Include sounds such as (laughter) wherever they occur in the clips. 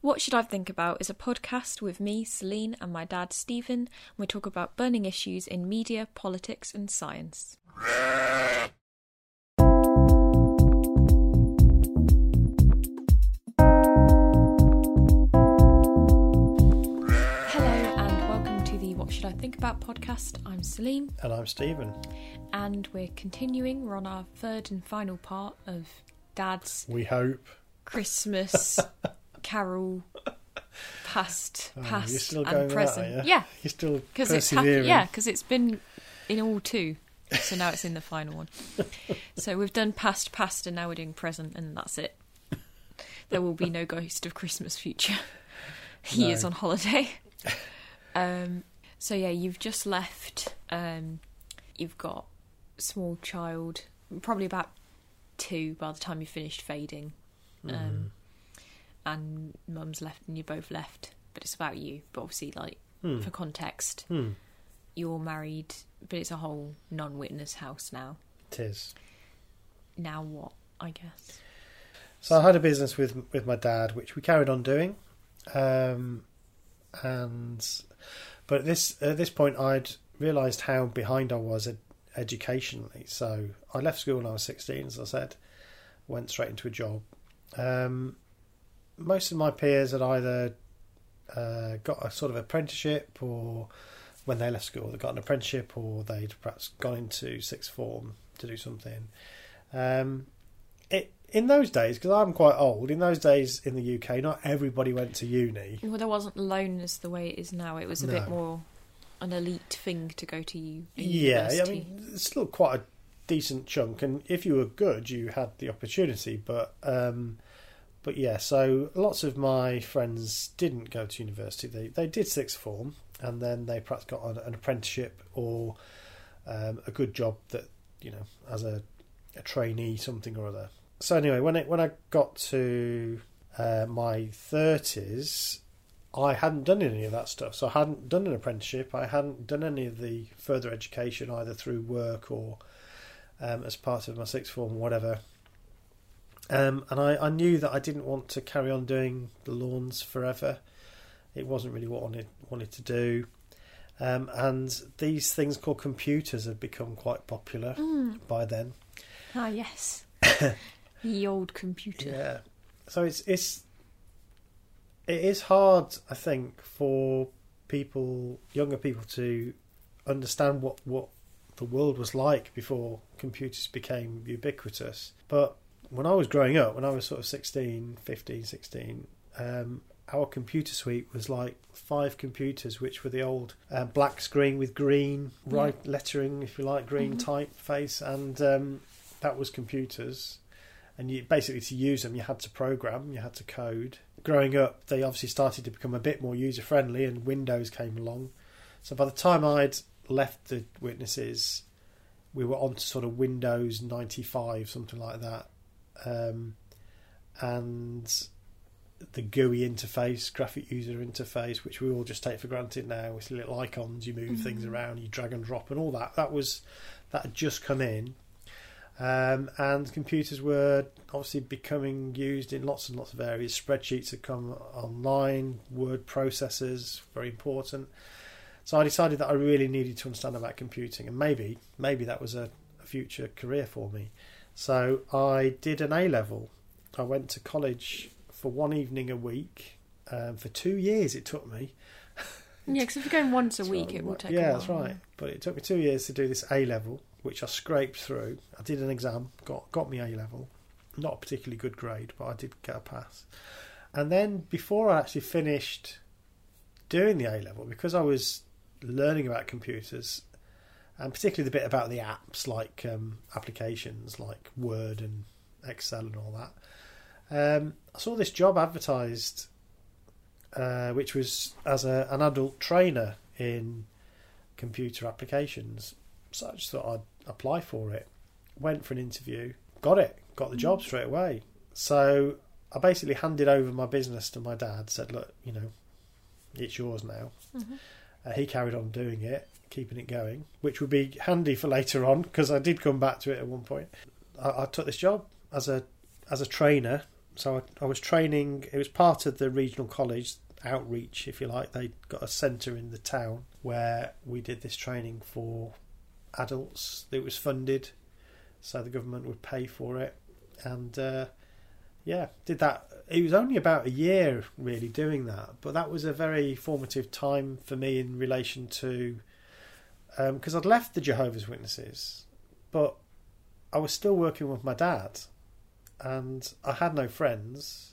What Should I Think About is a podcast with me, Celine, and my dad, Stephen. We talk about burning issues in media, politics, and science. Hello, and welcome to the What Should I Think About podcast. I'm Celine, And I'm Stephen. and we're continuing. We're on our third and final part of Dad's We hope. Christmas (laughs) carol past, (laughs) Oh, past and that, present. you? Yeah, (laughs) You're still because it's hap- yeah, because it's been in all two, so now it's in the final one. (laughs) so we've done past, past, and now we're doing present, and that's it. There will be no ghost of Christmas future. he No. is on holiday. Um, so yeah, you've just left. Um, you've got small child, probably about two by the time you finished fading. Um, and mum's left and you're both left but it's about you but obviously like Hmm. for context Hmm. you're married but it's a whole non-witness house now Tis. now what i guess So I had a business with with my dad, which we carried on doing, um, and but at this at this point I'd realised how behind I was ed- educationally. So I left school when I was sixteen, as I said, went straight into a job. Um, most of my peers had either uh, got a sort of apprenticeship, or when they left school, they got an apprenticeship, or they'd perhaps gone into sixth form to do something. Um, it in those days, because I'm quite old, in those days in the UK, not everybody went to uni. well there wasn't loneliness the way it is now it was a bit more an elite thing to go to u- a Yeah, I mean, it's still quite a decent chunk, and if you were good, you had the opportunity. But, um, but yeah, so lots of my friends didn't go to university. They they did sixth form, and then they perhaps got an, an apprenticeship or um, a good job that you know as a, a trainee, something or other. So anyway, when it when I got to uh, my thirties, I hadn't done any of that stuff. So I hadn't done an apprenticeship. I hadn't done any of the further education either through work or um, as part of my sixth form or whatever. Um, and I, I knew that I didn't want to carry on doing the lawns forever. It wasn't really what I wanted, wanted to do. Um, and these things called computers had become quite popular Mm. by then. ah yes (coughs) the old computer Yeah. So it's it's it is hard, I think, for people, younger people, to understand what what the world was like before computers became ubiquitous. But when I was growing up, when I was sort of 16, 15, 16, um, our computer suite was like five computers, which were the old uh, black screen with green right lettering, if you like, green Mhm. typeface, and um, that was computers. And you basically to use them you had to program you had to code. Growing up they obviously started to become a bit more user friendly and windows came along. So by the time i'd left the witnesses we were on to sort of windows 95 something like that um, and the GUI interface, graphic user interface, which we all just take for granted now. With little icons, you move things Mhm. around, you drag and drop, and all that. That was that had just come in, um, and computers were obviously becoming used in lots and lots of areas. Spreadsheets had come online, word processors, very important. So I decided that I really needed to understand about computing, and maybe maybe that was a, a future career for me. So I did an A level. I went to college for one evening a week. Um, for two years it took me. (laughs) yeah because if you're going once a So, week it will take yeah, that's right. But it took me two years to do this A level, which I scraped through. I did an exam, got got me A level. Not a particularly good grade, but I did get a pass. And then before I actually finished doing the A level, because I was learning about computers, and particularly the bit about the apps like um, applications like Word and Excel and all that. Um, I saw this job advertised, uh, which was as a, an adult trainer in computer applications. So I just thought I'd apply for it. Went for an interview, got it, got the job straight away. So I basically handed over my business to my dad. Said, "Look, you know, it's yours now." Mhm. Uh, he carried on doing it, keeping it going, which would be handy for later on because I did come back to it at one point. I, I took this job as a as a trainer, so I, I was training. It was part of the regional college outreach, if you like. They got a centre in the town where we did this training for adults. It was funded, so the government would pay for it, and uh, yeah, did that. It was only about a year really doing that, but that was a very formative time for me in relation to because um, I'd left the Jehovah's Witnesses, but I was still working with my dad, and I had no friends.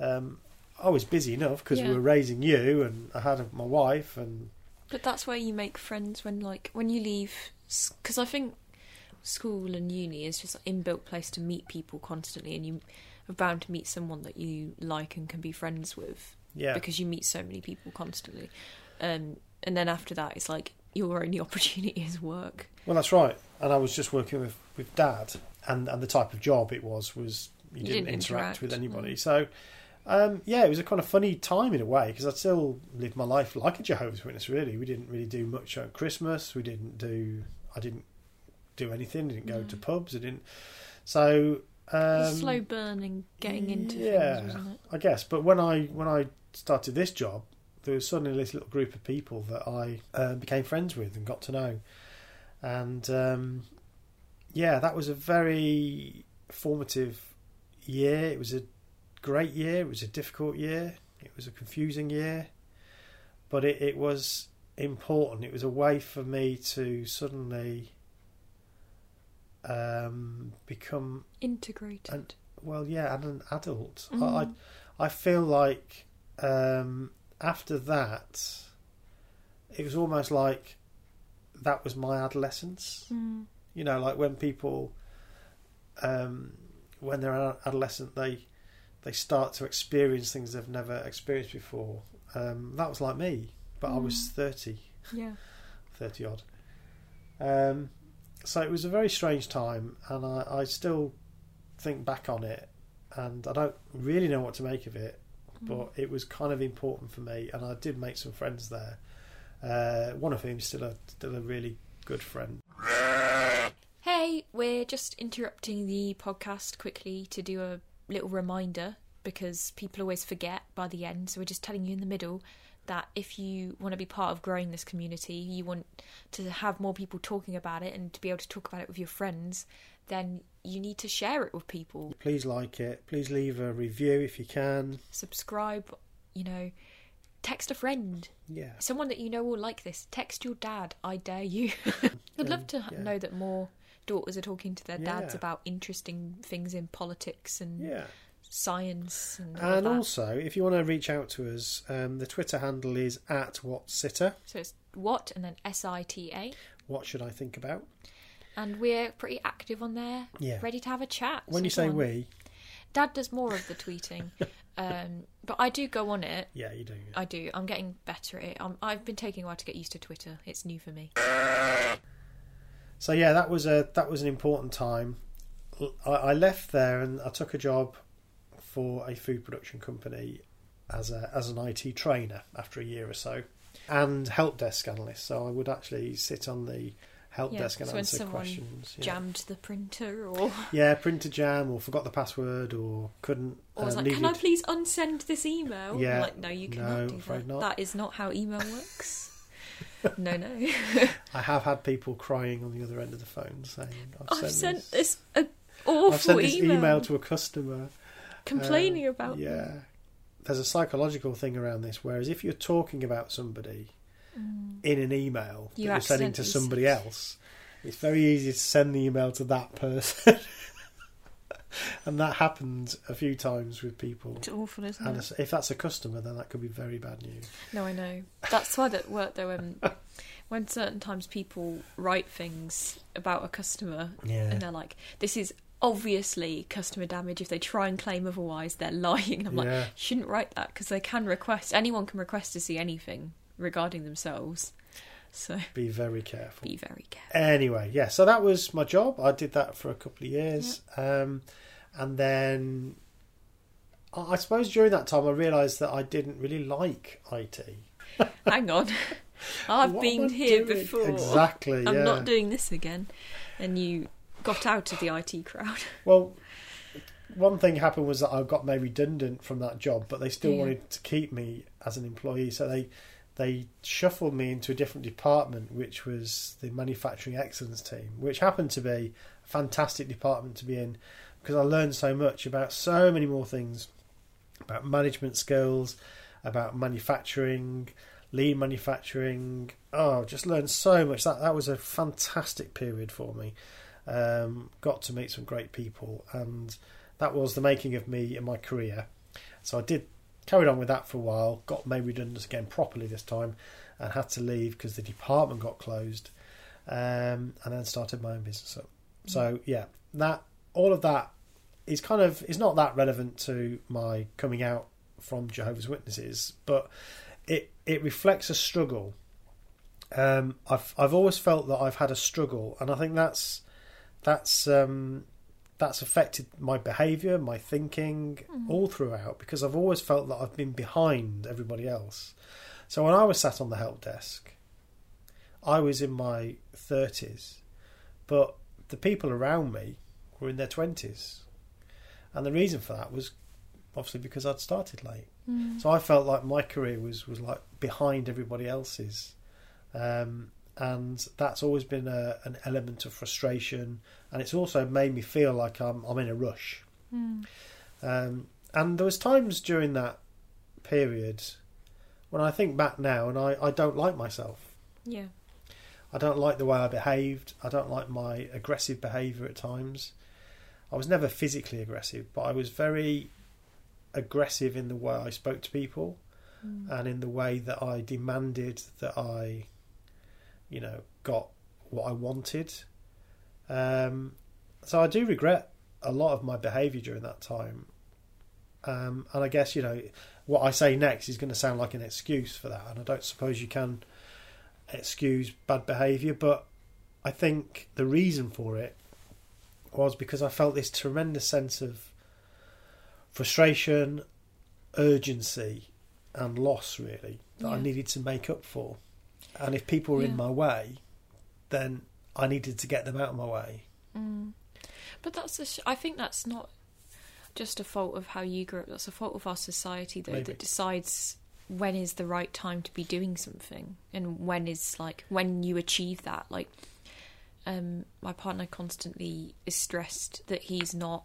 Um, I was busy enough because Yeah. we were raising you, and I had my wife, and But that's where you make friends when, like, when you leave. Because I think school and uni is just an inbuilt place to meet people constantly, and you are bound to meet someone that you like and can be friends with yeah, because you meet so many people constantly. Um, and then after that, it's like your only (laughs) opportunity is work. well, that's right. And I was just working with with dad, and and the type of job it was was you, You didn't, didn't interact, interact, with anybody, mm. so. Um, yeah, it was a kind of funny time in a way because I still lived my life like a Jehovah's Witness. Really, we didn't really do much at Christmas. We didn't do. I didn't do anything. Didn't go No. to pubs. I didn't. So um, slow burning getting into yeah. things, wasn't it? I guess. But when I when I started this job, there was suddenly this little group of people that I uh, became friends with and got to know, and um, yeah, that was a very formative year. It was a great year. It was a difficult year. It was a confusing year, but it, it was important. It was a way for me to suddenly um, become Integrated. And- well, yeah, and an adult. I, Mm. I I feel like um, after that, it was almost like that was my adolescence. Mm. You know, like when people, um, when they're ad- adolescent, they they start to experience things they've never experienced before. Um, that was like me, but I was Mm. thirty. Yeah. (laughs) 30 odd. Um, so it was a very strange time, and I, I still think back on it, and I don't really know what to make of it, Mm. but it was kind of important for me, and I did make some friends there. Uh, one of whom is still a still a really good friend. Hey, we're just interrupting the podcast quickly to do a little reminder because people always forget by the end. So we're just telling you in the middle that if you want to be part of growing this community, you want to have more people talking about it and to be able to talk about it with your friends, then you need to share it with people. Please like it. Please leave a review if you can. Subscribe, you know, text a friend, Yeah, someone that you know will like this. Text your dad, I dare you. (laughs) I'd love to um, yeah. know that more daughters are talking to their dads Yeah. about interesting things in politics and yeah. Science and And also, if you want to reach out to us, um, the Twitter handle is at whatsitter. So it's what and then S I T A. What should I think about? And we're pretty active on there, Yeah. ready to have a chat. When you say we, Dad does more of the tweeting, (laughs) um, but I do go on it. yeah, you do. I do. I'm getting better at it. i I've been taking a while to get used to Twitter. It's new for me. So yeah, that was a that was an important time. I, I left there and I took a job for a food production company as a as an IT trainer after a year or so, and help desk analyst. So I would actually sit on the help Yeah, desk and so when answer someone questions. Yeah. Jammed the printer, or, (laughs) yeah, printer jam or forgot the password or couldn't. or was uh, like, "Can I please unsend this email?" I'm Yeah, like, no, you no, cannot do that. not. That is not how email works. (laughs) no, no. I have had people crying on the other end of the phone saying, "I've, I've sent this, this a awful I've sent this email, email to a customer." Complaining Uh, about them. yeah there's a psychological thing around this whereas if you're talking about somebody Mm. in an email You that you're sending to somebody else it's very easy to send the email to that person (laughs) and that happened a few times with people It's awful, isn't and it? if that's a customer then that could be very bad news No, I know. That's why at work though, um, (laughs) when certain times people write things about a customer yeah and they're like, "This is obviously customer damage." If they try and claim otherwise, they're lying. And I'm like, yeah you shouldn't write that because they can request. Anyone can request to see anything regarding themselves. So be very careful be very careful. Anyway, yeah, so that was my job. I did that for a couple of years. Um, and then I I suppose during that time I realised that I didn't really like IT. (laughs) Hang on, (laughs) I've What been here doing? before. Exactly, I'm yeah. not doing this again. And you got out of the IT crowd. (laughs) Well, one thing happened was that I got made redundant from that job, but they still Yeah. wanted to keep me as an employee, so they they shuffled me into a different department, which was the manufacturing excellence team, which happened to be a fantastic department to be in because I learned so much about so many more things about management skills, about manufacturing, lean manufacturing. Oh, just learned so much. That that was a fantastic period for me. Um, got to meet some great people, and that was the making of me in my career. So I did carried on with that for a while. Got made redundant again properly this time, and had to leave because the department got closed, um, and then started my own business up. So yeah, that all of that is kind of is not that relevant to my coming out from Jehovah's Witnesses, but it it reflects a struggle. Um, I've I've always felt that I've had a struggle, and I think that's that's um, that's affected my behaviour, my thinking, all throughout because I've always felt that I've been behind everybody else. So when I was sat on the help desk, I was in my thirties, but the people around me were in their twenties, and the reason for that was obviously because I'd started late. So I felt like my career was was like behind everybody else's, um, and that's always been a, an element of frustration, and it's also made me feel like I'm I'm in a rush. Um, and there was times during that period when I think back now, and I, I don't like myself. Yeah. I don't like the way I behaved. I don't like my aggressive behaviour at times. I was never physically aggressive, but I was very aggressive in the way I spoke to people and in the way that I demanded that I, you know, got what I wanted. Um, so I do regret a lot of my behaviour during that time. Um, and I guess, you know, what I say next is going to sound like an excuse for that. And I don't suppose you can excuse bad behaviour, but I think the reason for it was because I felt this tremendous sense of frustration, urgency, and loss, really, that I needed to make up for. And if people were in my way, then I needed to get them out of my way. But that's a sh- I think that's not just a fault of how you grew up. That's a fault of our society, though, Maybe. that decides when is the right time to be doing something and when is like when you achieve that. Like, um, my partner constantly is stressed that he's not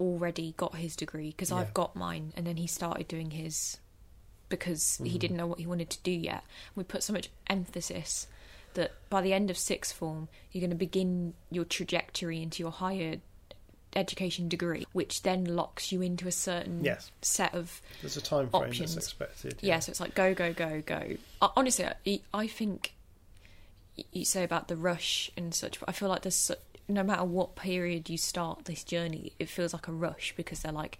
already got his degree because Yeah. I've got mine, and then he started doing his because he didn't know what he wanted to do yet. We put so much emphasis that by the end of sixth form, you're going to begin your trajectory into your higher education degree, which then locks you into a certain Yes. set of There's a time frame Options. that's expected. yeah. So it's like go, go, go, go. Uh, honestly, I, I think you say about the rush and such, but I feel like there's no matter what period you start this journey, it feels like a rush because they're like,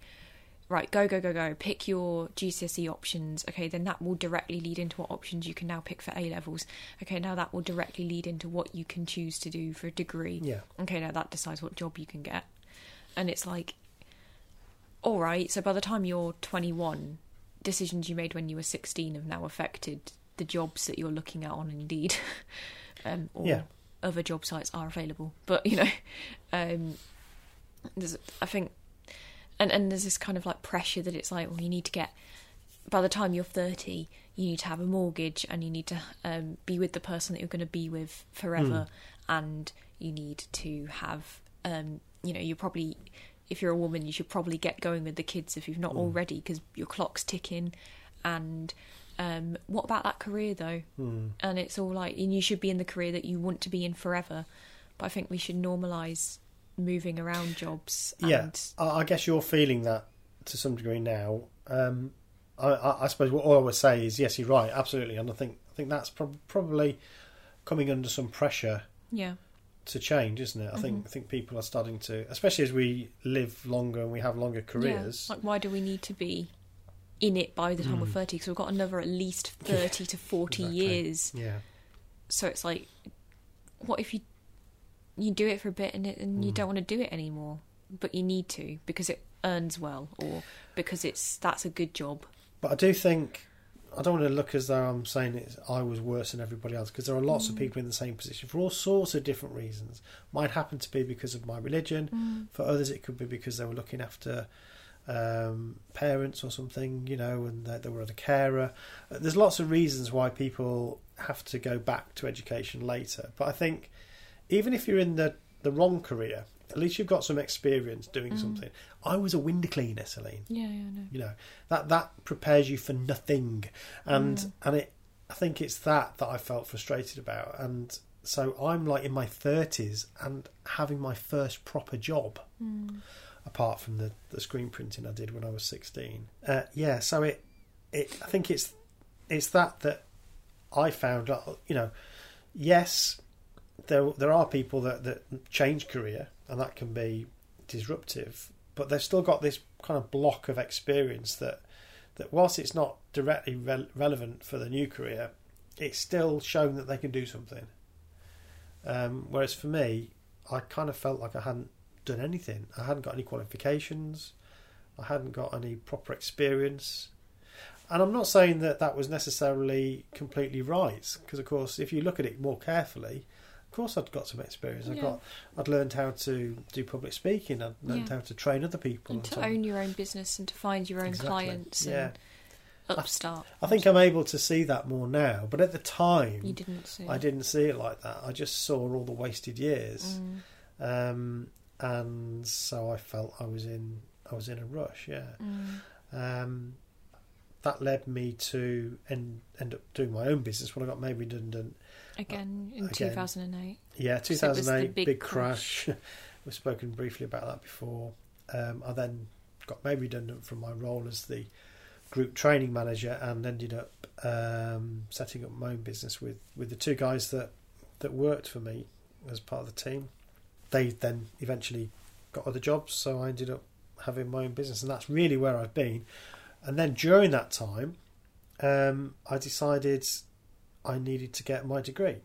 right, go, go, go, go. Pick your GCSE options. Okay, then that will directly lead into what options you can now pick for A levels. Okay, now that will directly lead into what you can choose to do for a degree. Yeah. Okay, now that decides what job you can get. And it's like, all right, so by the time you're 21, decisions you made when you were 16 have now affected the jobs that you're looking at on Indeed. (laughs) um, or Yeah. other job sites are available. But, you know, um, there's, I think, and, and there's this kind of like pressure that it's like, well, you need to get, by the time you're 30, you need to have a mortgage and you need to um, be with the person that you're going to be with forever. And you need to have, um, you know, you're probably, if you're a woman, you should probably get going with the kids if you've not already because your clock's ticking. And um, what about that career though? Hmm. And it's all like, and you should be in the career that you want to be in forever. But I think we should normalise moving around jobs. And, Yeah, I, I guess you're feeling that to some degree now. Um, I, I, I suppose what all I would say is yes, you're right, absolutely, and I think I think that's prob- probably coming under some pressure yeah, to change, isn't it? I think I think people are starting to, especially as we live longer and we have longer careers. Yeah. Like, why do we need to be in it by the time we're Mm. 30? Because we've got another at least 30 to 40 Exactly. years. Yeah, So it's like, what if you you do it for a bit and, it, and you Mm. don't want to do it anymore, but you need to because it earns well or because it's that's a good job. but I do think I don't want to look as though I'm saying it's, I was worse than everybody else because there are lots of Mm. people in the same position for all sorts of different reasons. Might happen to be because of my religion. Mm. For others, it could be because they were looking after um, parents or something, you know, and they, they were a carer. There's lots of reasons why people have to go back to education later. But I think even if you're in the, the wrong career, at least you've got some experience doing Mm. something. I was a window cleaner, Celine Yeah, yeah, no. you know that that prepares you for nothing and Mm. and it i think it's that that i felt frustrated about and so i'm like in my 30s and having my first proper job Mm. apart from the the screen printing i did when i was 16 uh, yeah so it it i think it's it's that that i found uh, you know yes there there are people that that change career and that can be disruptive but they've still got this kind of block of experience that that whilst it's not directly re- relevant for the new career it's still shown that they can do something. Um, whereas for me I kind of felt like I hadn't done anything. I hadn't got any qualifications. I hadn't got any proper experience. And I'm not saying that that was necessarily completely right because of course if you look at it more carefully course I'd got some experience I Yeah. got I'd learned how to do public speaking I'd learned Yeah. how to train other people And and to own your own business and to find your own Exactly. clients Yeah. and upstart. I think I'm able to see that more now, but at the time, you didn't see. I didn't see it like that. I just saw all the wasted years, Mm, um, and so I felt I was in I was in a rush. Yeah, mm, um, that led me to end end up doing my own business when I got made redundant. Again in Again. 2008. Yeah, So it 2008 big big, crash. (laughs) We've spoken briefly about that before. Um, I then got made redundant from my role as the group training manager and ended up um, setting up my own business with, with the two guys that, that worked for me as part of the team. They then eventually got other jobs, so I ended up having my own business, and that's really where I've been. And then during that time, um, I decided I needed to get my degree.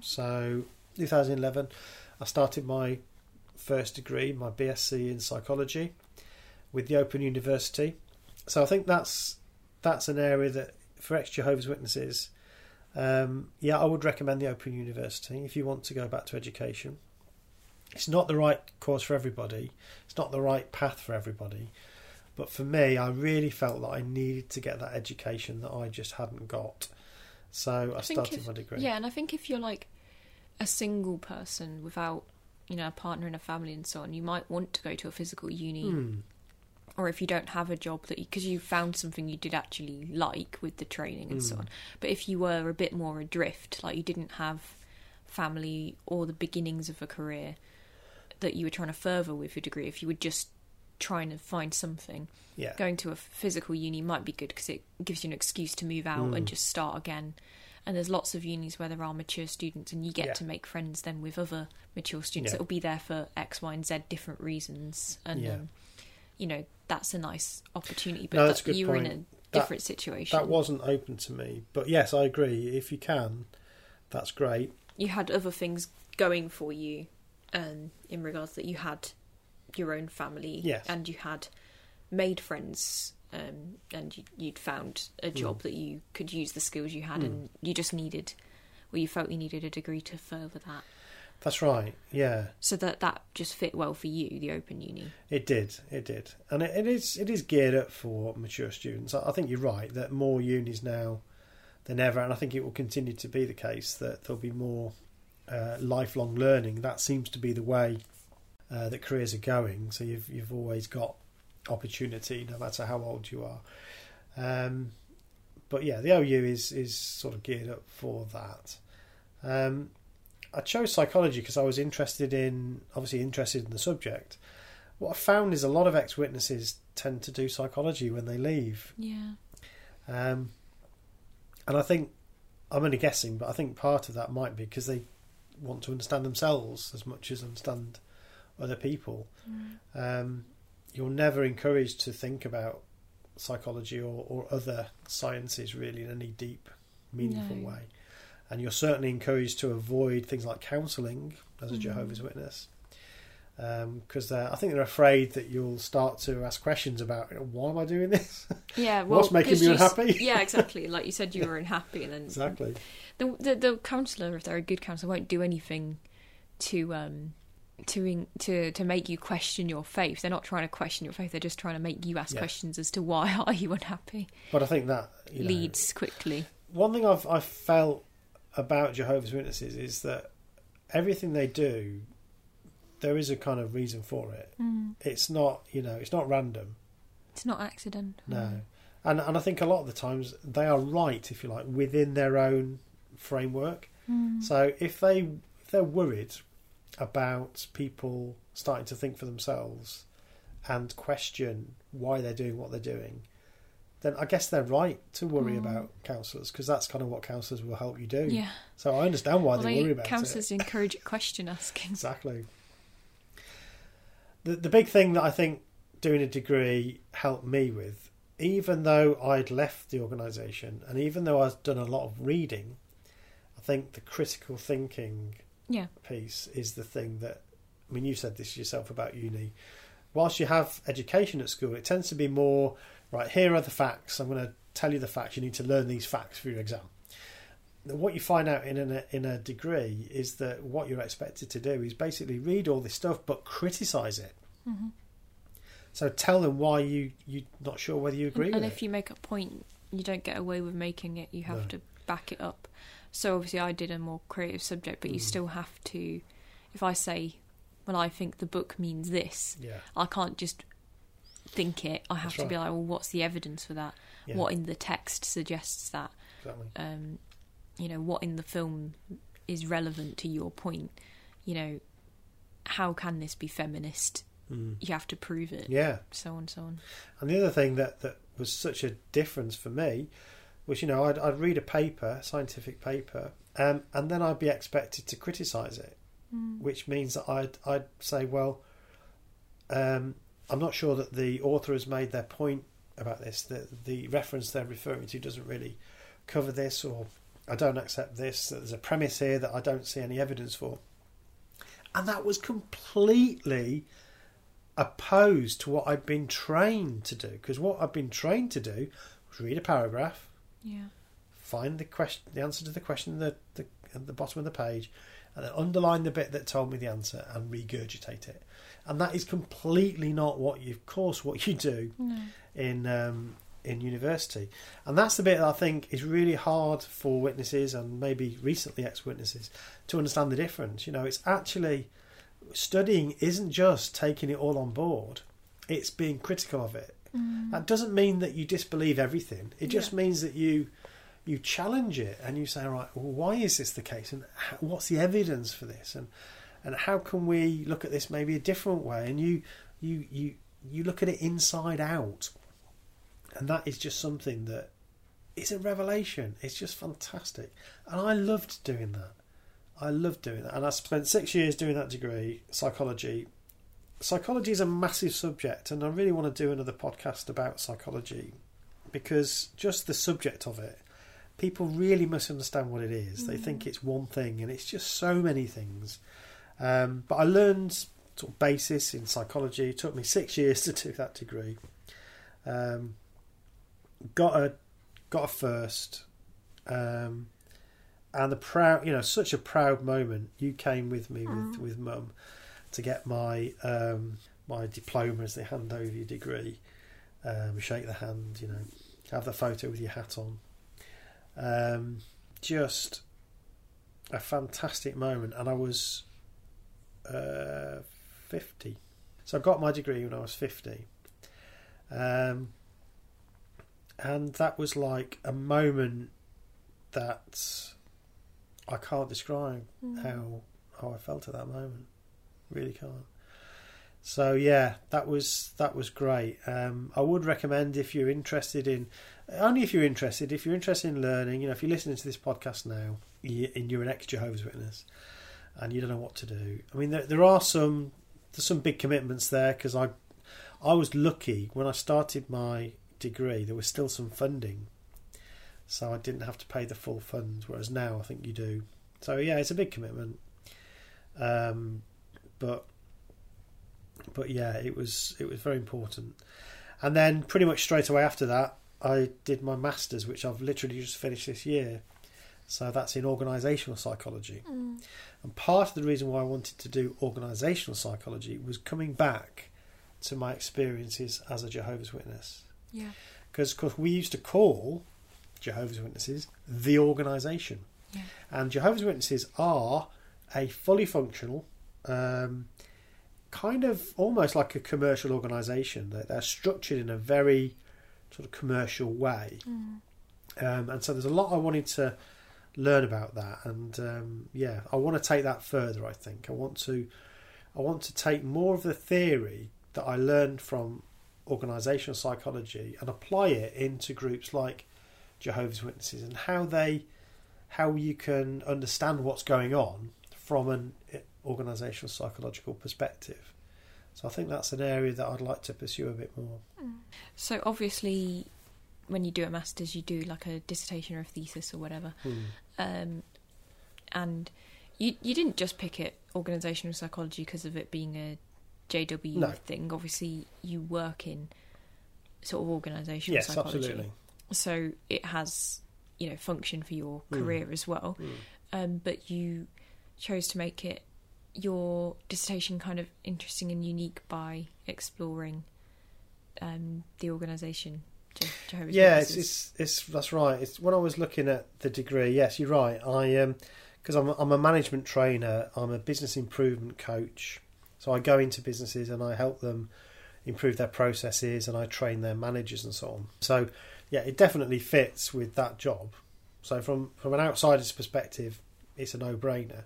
So 2011, I started my first degree, my BSc in psychology, with the Open University. So I think that's that's an area that for ex Jehovah's Witnesses, um, yeah, I would recommend the Open University if you want to go back to education. It's not the right course for everybody. It's not the right path for everybody. But for me, I really felt that I needed to get that education that I just hadn't got. So I, think started if- my degree. Yeah, and I think if you're like a single person without, you know, a partner and a family and so on, you might want to go to a physical uni, Hmm. or if you don't have a job that because you, found something you did actually like with the training and so Mm. on. But if you were a bit more adrift, like you didn't have family or the beginnings of a career that you were trying to further with your degree, if you were just trying to find something, Yeah. going to a physical uni might be good because it gives you an excuse to move out and Mm. just start again. And there's lots of unis where there are mature students, and you get Yeah. to make friends then with other mature students Yeah. that will be there for X, Y, and Z different reasons. And Yeah. um, you know that's a nice opportunity. But No, that- good you were in point. a That- different situation. That wasn't open to me. But yes, I agree. If you can, that's great. you had other things going for you, um, in regards that you had your own family, Yes. and you had made friends, um, and you, you'd found a job Mm. that you could use the skills you had, Mm. and you just needed, well, you felt you needed a degree to further that, That's right. Yeah, so that that just fit well for you, the open uni. it did. It did, and it, it is. It is geared up for mature students. I, I think you're right that more unis now than ever, and I think it will continue to be the case that there'll be more uh, lifelong learning. That seems to be the way uh, that careers are going. So you've you've always got opportunity, no matter how old you are. Um, but yeah, the OU is is sort of geared up for that. Um, I chose psychology because I was interested in, obviously interested in the subject. What I found is a lot of ex-witnesses tend to do psychology when they leave, Yeah, um, and I think I'm only guessing, but I think part of that might be because they want to understand themselves as much as understand other people. Um, you're never encouraged to think about psychology or, or other sciences really in any deep, meaningful No. way. And you're certainly encouraged to avoid things like counselling as a Mm. Jehovah's Witness. because I think they're afraid that you'll start to ask questions about why am I doing this? (laughs) Yeah, well, What's making me unhappy? (laughs) yeah, (laughs) exactly. Like you said, you were unhappy, and then exactly. the the, the counsellor, if they're a good counsellor, won't do anything to um to in- to to make you question your faith. They're not trying to question your faith. They're just trying to make you ask Yeah. questions as to why (laughs) are you unhappy. But I think that you know, Leads quickly. one thing I've I've felt about Jehovah's Witnesses is that everything they do, there is a kind of reason for it. Mm. It's not you know it's not random. It's not accident. No, and and I think a lot of the times they are right if you like within their own framework. Mm. So if they if they're worried about people starting to think for themselves and question why they're doing what they're doing, then I guess they're right to worry mm. about counsellors because that's kind of what counsellors will help you do. Yeah. So I understand why Well, they, they, worry about counsellors (laughs) encourage question asking. Exactly. The the big thing that I think doing a degree helped me with, even though I'd left the organisation and even though I'd done a lot of reading, I think the critical thinking Yeah. piece is the thing that I mean you said this yourself about uni. Whilst you have education at school, it tends to be more right, here are the facts, I'm gonna tell you the facts, you need to learn these facts for your exam. What you find out in a in a degree is that what you're expected to do is basically read all this stuff but criticise it. Mm-hmm. So tell them why you you're not sure whether you agree and with if it. you make a point, you don't get away with making it. You have No. to back it up. So obviously, I did a more creative subject, but you Mm. still have to. If I say, "Well, I think the book means this," Yeah, I can't just think it. I have That's to be like, "Well, what's the evidence for that? yeah, What in the text suggests that? exactly. Um, you know, what in the film is relevant to your point? You know, how can this be feminist? Mm. You have to prove it. Yeah, So on, so on. And the other thing that, that was such a difference for me was, you know, I'd, I'd read a paper, scientific paper, um, and then I'd be expected to criticise it, which means that I'd, I'd say, well, um, I'm not sure that the author has made their point about this, that the reference they're referring to doesn't really cover this, or I don't accept this, that there's a premise here that I don't see any evidence for. And that was completely opposed to what I'd been trained to do. Because what I'd been trained to do was read a paragraph, Yeah. find the question, the answer to the question at the, the, at the bottom of the page, and then underline the bit that told me the answer and regurgitate it. And that is completely not what you, of course, what you do No. in um, in university, and that's the bit that I think is really hard for witnesses and maybe recently ex-witnesses to understand the difference. You know, it's actually studying isn't just taking it all on board; it's being critical of it. Mm. That doesn't mean that you disbelieve everything. It just Yeah. means that you you challenge it and you say, "All right, well, why is this the case, and how, what's the evidence for this, and and how can we look at this maybe a different way?" And you you you you look at it inside out, and that is just something that is a revelation. It's just fantastic, and I loved doing that. I loved doing that, and I spent six years doing that degree, psychology. Psychology is a massive subject, and I really want to do another podcast about psychology because just the subject of it, people really misunderstand what it is. They think it's one thing, and it's just so many things. Um, but I learned sort of basis in psychology. It took me six years (laughs) to do that degree. Um, got a got a first, um, and the proud, you know, such a proud moment. You came with me with with mum to get my um, my diploma as they hand over your degree. Um, shake the hand, you know, have the photo with your hat on. Um, just a fantastic moment, and I was uh, fifty, so I got my degree when I was fifty. Um, and that was like a moment that I can't describe how how I felt at that moment. Really can't. So yeah, that was that was great. Um, I would recommend if you're interested in, only if you're interested. If you're interested in learning, you know, if you're listening to this podcast now and you're an ex Jehovah's Witness, and you don't know what to do. I mean, there, there are some there's some big commitments there because I I was lucky when I started my degree. There was still some funding, so I didn't have to pay the full funds. Whereas now, I think you do. So yeah, it's a big commitment. Um, but but yeah, it was it was very important. And then pretty much straight away after that, I did my masters, which I've literally just finished this year. So that's in organisational psychology. Mm. And part of the reason why I wanted to do organisational psychology was coming back to my experiences as a Jehovah's Witness. Yeah. Because, of course, we used to call Jehovah's Witnesses the organisation. Yeah. And Jehovah's Witnesses are a fully functional, um, kind of almost like a commercial organisation. They're, they're structured in a very sort of commercial way. Mm. Um, and so there's a lot I wanted to learn about that. And um, yeah, I want to take that further. I think I want to, I want to take more of the theory that I learned from organisational psychology and apply it into groups like Jehovah's Witnesses and how they, how you can understand what's going on from an organisational psychological perspective. So I think that's an area that I'd like to pursue a bit more. So obviously, when you do a masters, you do like a dissertation or a thesis or whatever, Hmm. um, and you you didn't just pick it organisational psychology because of it being a JW No. thing. Obviously, you work in sort of organisational Yes, psychology, absolutely. so it has you know function for your Mm. career as well. Hmm. Um, but you chose to make it your dissertation kind of interesting and unique by exploring um, the organisation. Je- Jehovah's Yeah, it's, it's it's that's right. It's when I was looking at the degree. Yes, you're right. I um because I'm a, I'm a management trainer. I'm a business improvement coach. So I go into businesses and I help them improve their processes and I train their managers and so on. So yeah, it definitely fits with that job. So from from an outsider's perspective, it's a no-brainer.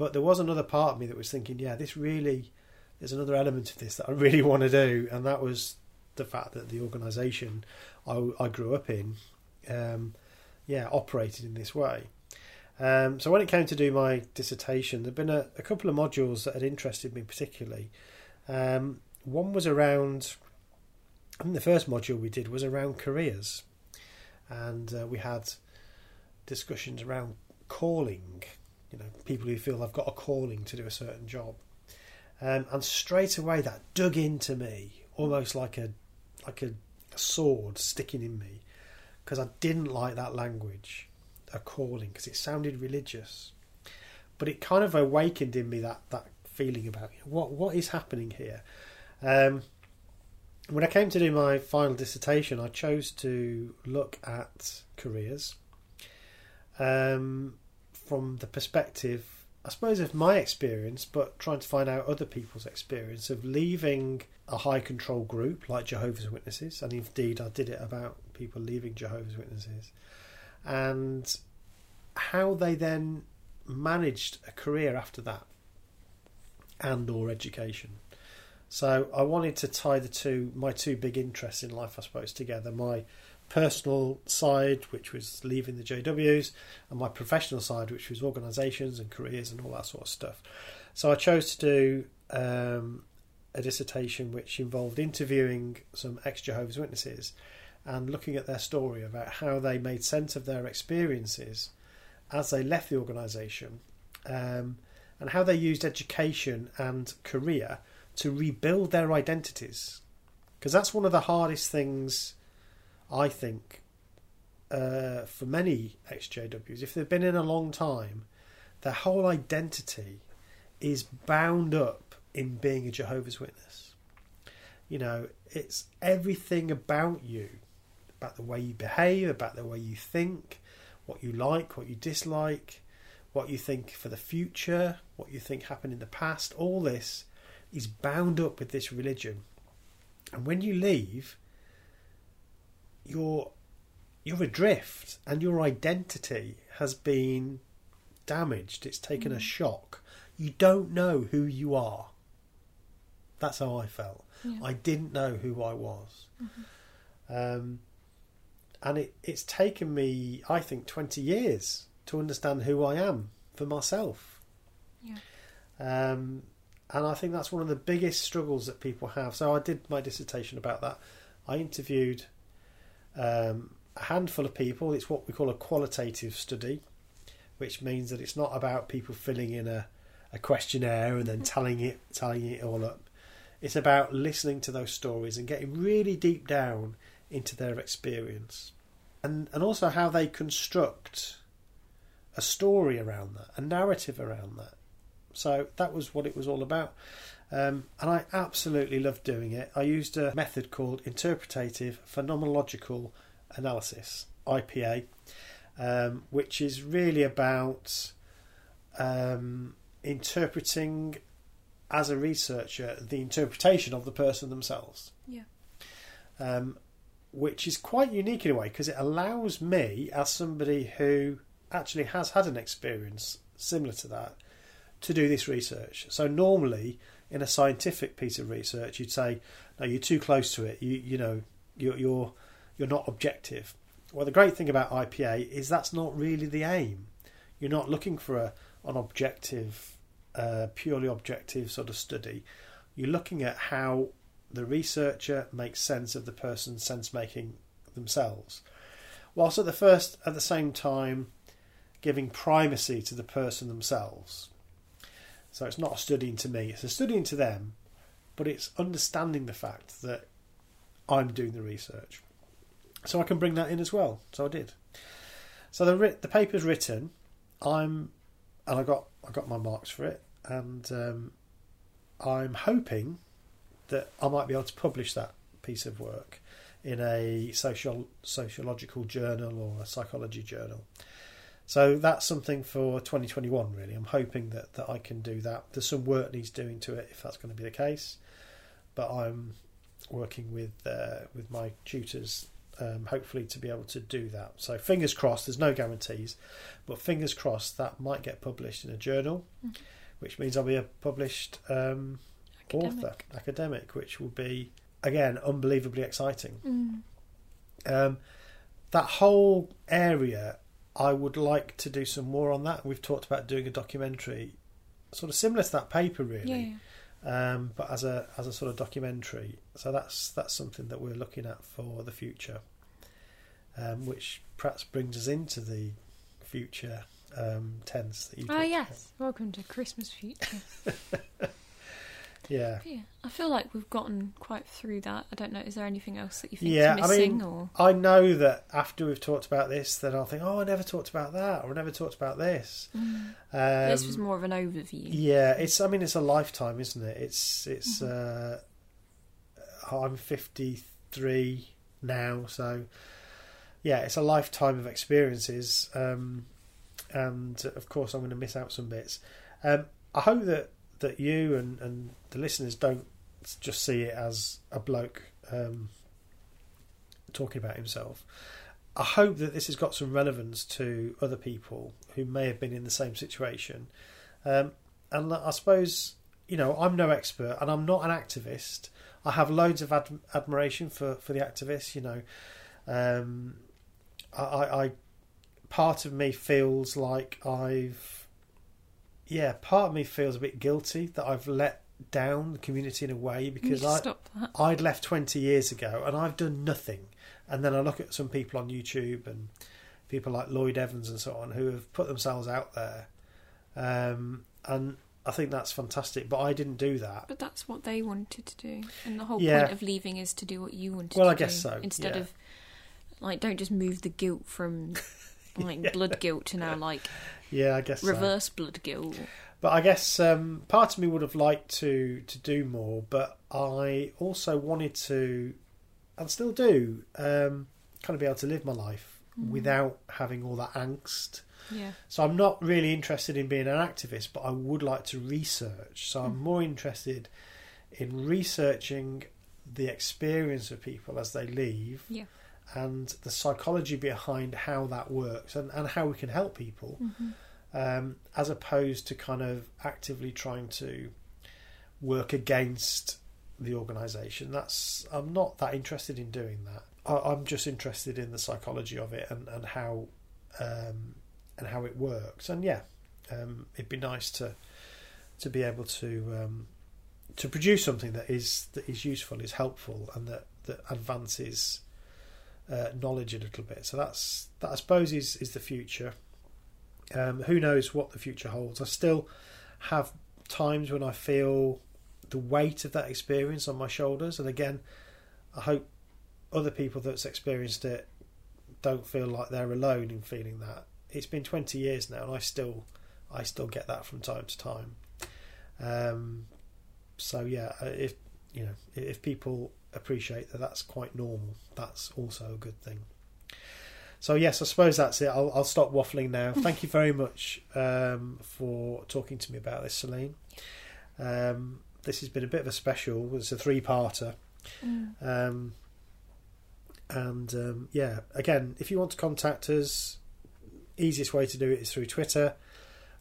But there was another part of me that was thinking, yeah, this really there's another element of this that I (laughs) really want to do, and that was the fact that the organisation I, I grew up in, um, yeah, operated in this way. Um, so when it came to do my dissertation, there'd been a, a couple of modules that had interested me particularly. Um, one was around, I think the first module we did was around careers, and uh, we had discussions around calling. You know, people who feel they've got a calling to do a certain job, um, and straight away that dug into me almost like a like a, a sword sticking in me because I didn't like that language, a calling, because it sounded religious. But it kind of awakened in me that, that feeling about you know, what what is happening here. Um, when I came to do my final dissertation, I chose to look at careers um, from the perspective, I suppose, of my experience, but trying to find out other people's experience of leaving a high control group like Jehovah's Witnesses, and indeed I did it about people leaving Jehovah's Witnesses, and how they then managed a career after that and or education. So I wanted to tie the two my two big interests in life, I suppose, together. My personal side, which was leaving the JWs, and my professional side, which was organisations and careers and all that sort of stuff. So I chose to do um, a dissertation which involved interviewing some ex Jehovah's Witnesses and looking at their story about how they made sense of their experiences as they left the organisation um, and how they used education and career to rebuild their identities. Because that's one of the hardest things, I think, uh, for many XJWs, If they've been in a long time, their whole identity is bound up in being a Jehovah's Witness. You know, it's everything about you, about the way you behave, about the way you think, what you like, what you dislike, what you think for the future, what you think happened in the past. All this is bound up with this religion. And when you leave, you're you're adrift and your identity has been damaged. It's taken a Mm. shock. You don't know who you are. That's how I felt. Yeah. I didn't know who I was. Mhm. Um, and it, it's taken me, I think, 20 years to understand who I am for myself. Yeah. Um, and I think that's one of the biggest struggles that people have. So I did my dissertation about that. I interviewed um, a handful of people. It's what we call a qualitative study, which means that it's not about people filling in a, a questionnaire and then telling it telling it all up. It's about listening to those stories and getting really deep down into their experience, and and also how they construct a story around that, a narrative around that. So that was what it was all about. Um, and I absolutely loved doing it. I used a method called interpretative phenomenological analysis, IPA, um, which is really about um, interpreting, as a researcher, the interpretation of the person themselves. Yeah. Um, which is quite unique in a way because it allows me, as somebody who actually has had an experience similar to that, to do this research. So normally, in a scientific piece of research, you'd say, "No, you're too close to it. You you know, you're you're you're not objective." Well, the great thing about IPA is that's not really the aim. You're not looking for a an objective, uh, purely objective sort of study. You're looking at how the researcher makes sense of the person's sense making themselves, whilst at the first at the same time giving primacy to the person themselves. So it's not studying to me, it's a studying to them, but it's understanding the fact that I'm doing the research. So I can bring that in as well. So I did. So the the paper's written. I'm and I got I got my marks for it, and um, I'm hoping that I might be able to publish that piece of work in a social sociological journal or a psychology journal. So that's something for 2021, really. I'm hoping that, that I can do that. There's some work needs doing to it if that's going to be the case, but I'm working with uh, with my tutors, um, hopefully to be able to do that. So fingers crossed. There's no guarantees, but fingers crossed that might get published in a journal, Mhm. which means I'll be a published um, author, Academic. academic, which will be again unbelievably exciting. Mm. Um, that whole area, I would like to do some more on that. We've talked about doing a documentary, sort of similar to that paper, really, yeah. um, but as a as a sort of documentary. So that's that's something that we're looking at for the future, um, which perhaps brings us into the future um, tense that you. Oh yes, welcome to Christmas future. (laughs) Yeah. yeah, I feel like we've gotten quite through that. I don't know. Is there anything else that you think Yeah, is I mean, or I know that after we've talked about this, then I'll think, oh, I never talked about that, or I never talked about this. Mm. Um, this was more of an overview. Yeah, it's. I mean, it's a lifetime, isn't it? It's. It's. Mm-hmm. Uh, I'm 53 now, so yeah, it's a lifetime of experiences, um, and of course, I'm going to miss out some bits. Um, I hope that that you and and the listeners don't just see it as a bloke um, talking about himself. I hope that this has got some relevance to other people who may have been in the same situation. Um, and I suppose, you know, I'm no expert and I'm not an activist. I have loads of ad- admiration for, for the activists, you know. Um, I, I, I, part of me feels like I've, yeah, part of me feels a bit guilty that I've let down the community in a way because I I'd left 20 years ago and I've done nothing. And then I look at some people on YouTube and people like Lloyd Evans and so on who have put themselves out there. Um, and I think that's fantastic, but I didn't do that. But that's what they wanted to do, and the whole Yeah. point of leaving is to do what you wanted. Well, to I guess do, so, Instead yeah. of like, don't just move the guilt from (laughs) like Yeah. blood guilt to now like Yeah, I guess so. reverse blood guilt. But I guess um, part of me would have liked to to do more, but I also wanted to, and still do, um, kind of be able to live my life Mm. without having all that angst. Yeah, So I'm not really interested in being an activist, but I would like to research. So I'm Mm. more interested in researching the experience of people as they leave yeah. And the psychology behind how that works and, and how we can help people, hmm um, as opposed to kind of actively trying to work against the organisation. That's I'm not that interested in doing that. I, I'm just interested in the psychology of it and and how um, and how it works. And yeah, um, it'd be nice to to be able to um, to produce something that is that is useful, is helpful, and that that advances uh, knowledge a little bit. So that's that I suppose is is the future. Um, who knows what the future holds? I still have times when I feel the weight of that experience on my shoulders. And again, I hope other people that's experienced it don't feel like they're alone in feeling that. It's been 20 years now, and I still, I still get that from time to time. Um, so yeah, uh, if you know, if people appreciate that that's quite normal, that's also a good thing. So yes, I suppose that's it. I'll, I'll stop waffling now. Thank you very much um, for talking to me about this, Celine. Um, this has been a bit of a special. It's a three-parter. Mm. Um, and um, yeah, again, if you want to contact us, easiest way to do it is through Twitter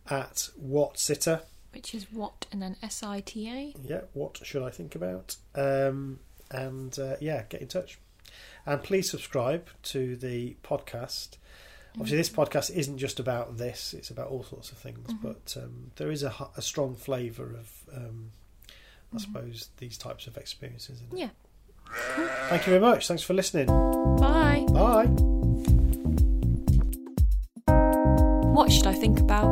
at what sitter. Which is what and then S I T A. Yeah, what should I think about? Um, and uh, yeah, get in touch. And please subscribe to the podcast. Obviously, this podcast isn't just about this; it's about all sorts of things. Mhm. But um, there is a, a strong flavour of, um, I Mhm. suppose, these types of experiences. In it. Yeah. Thank you very much. Thanks for listening. Bye. Bye. What should I think about?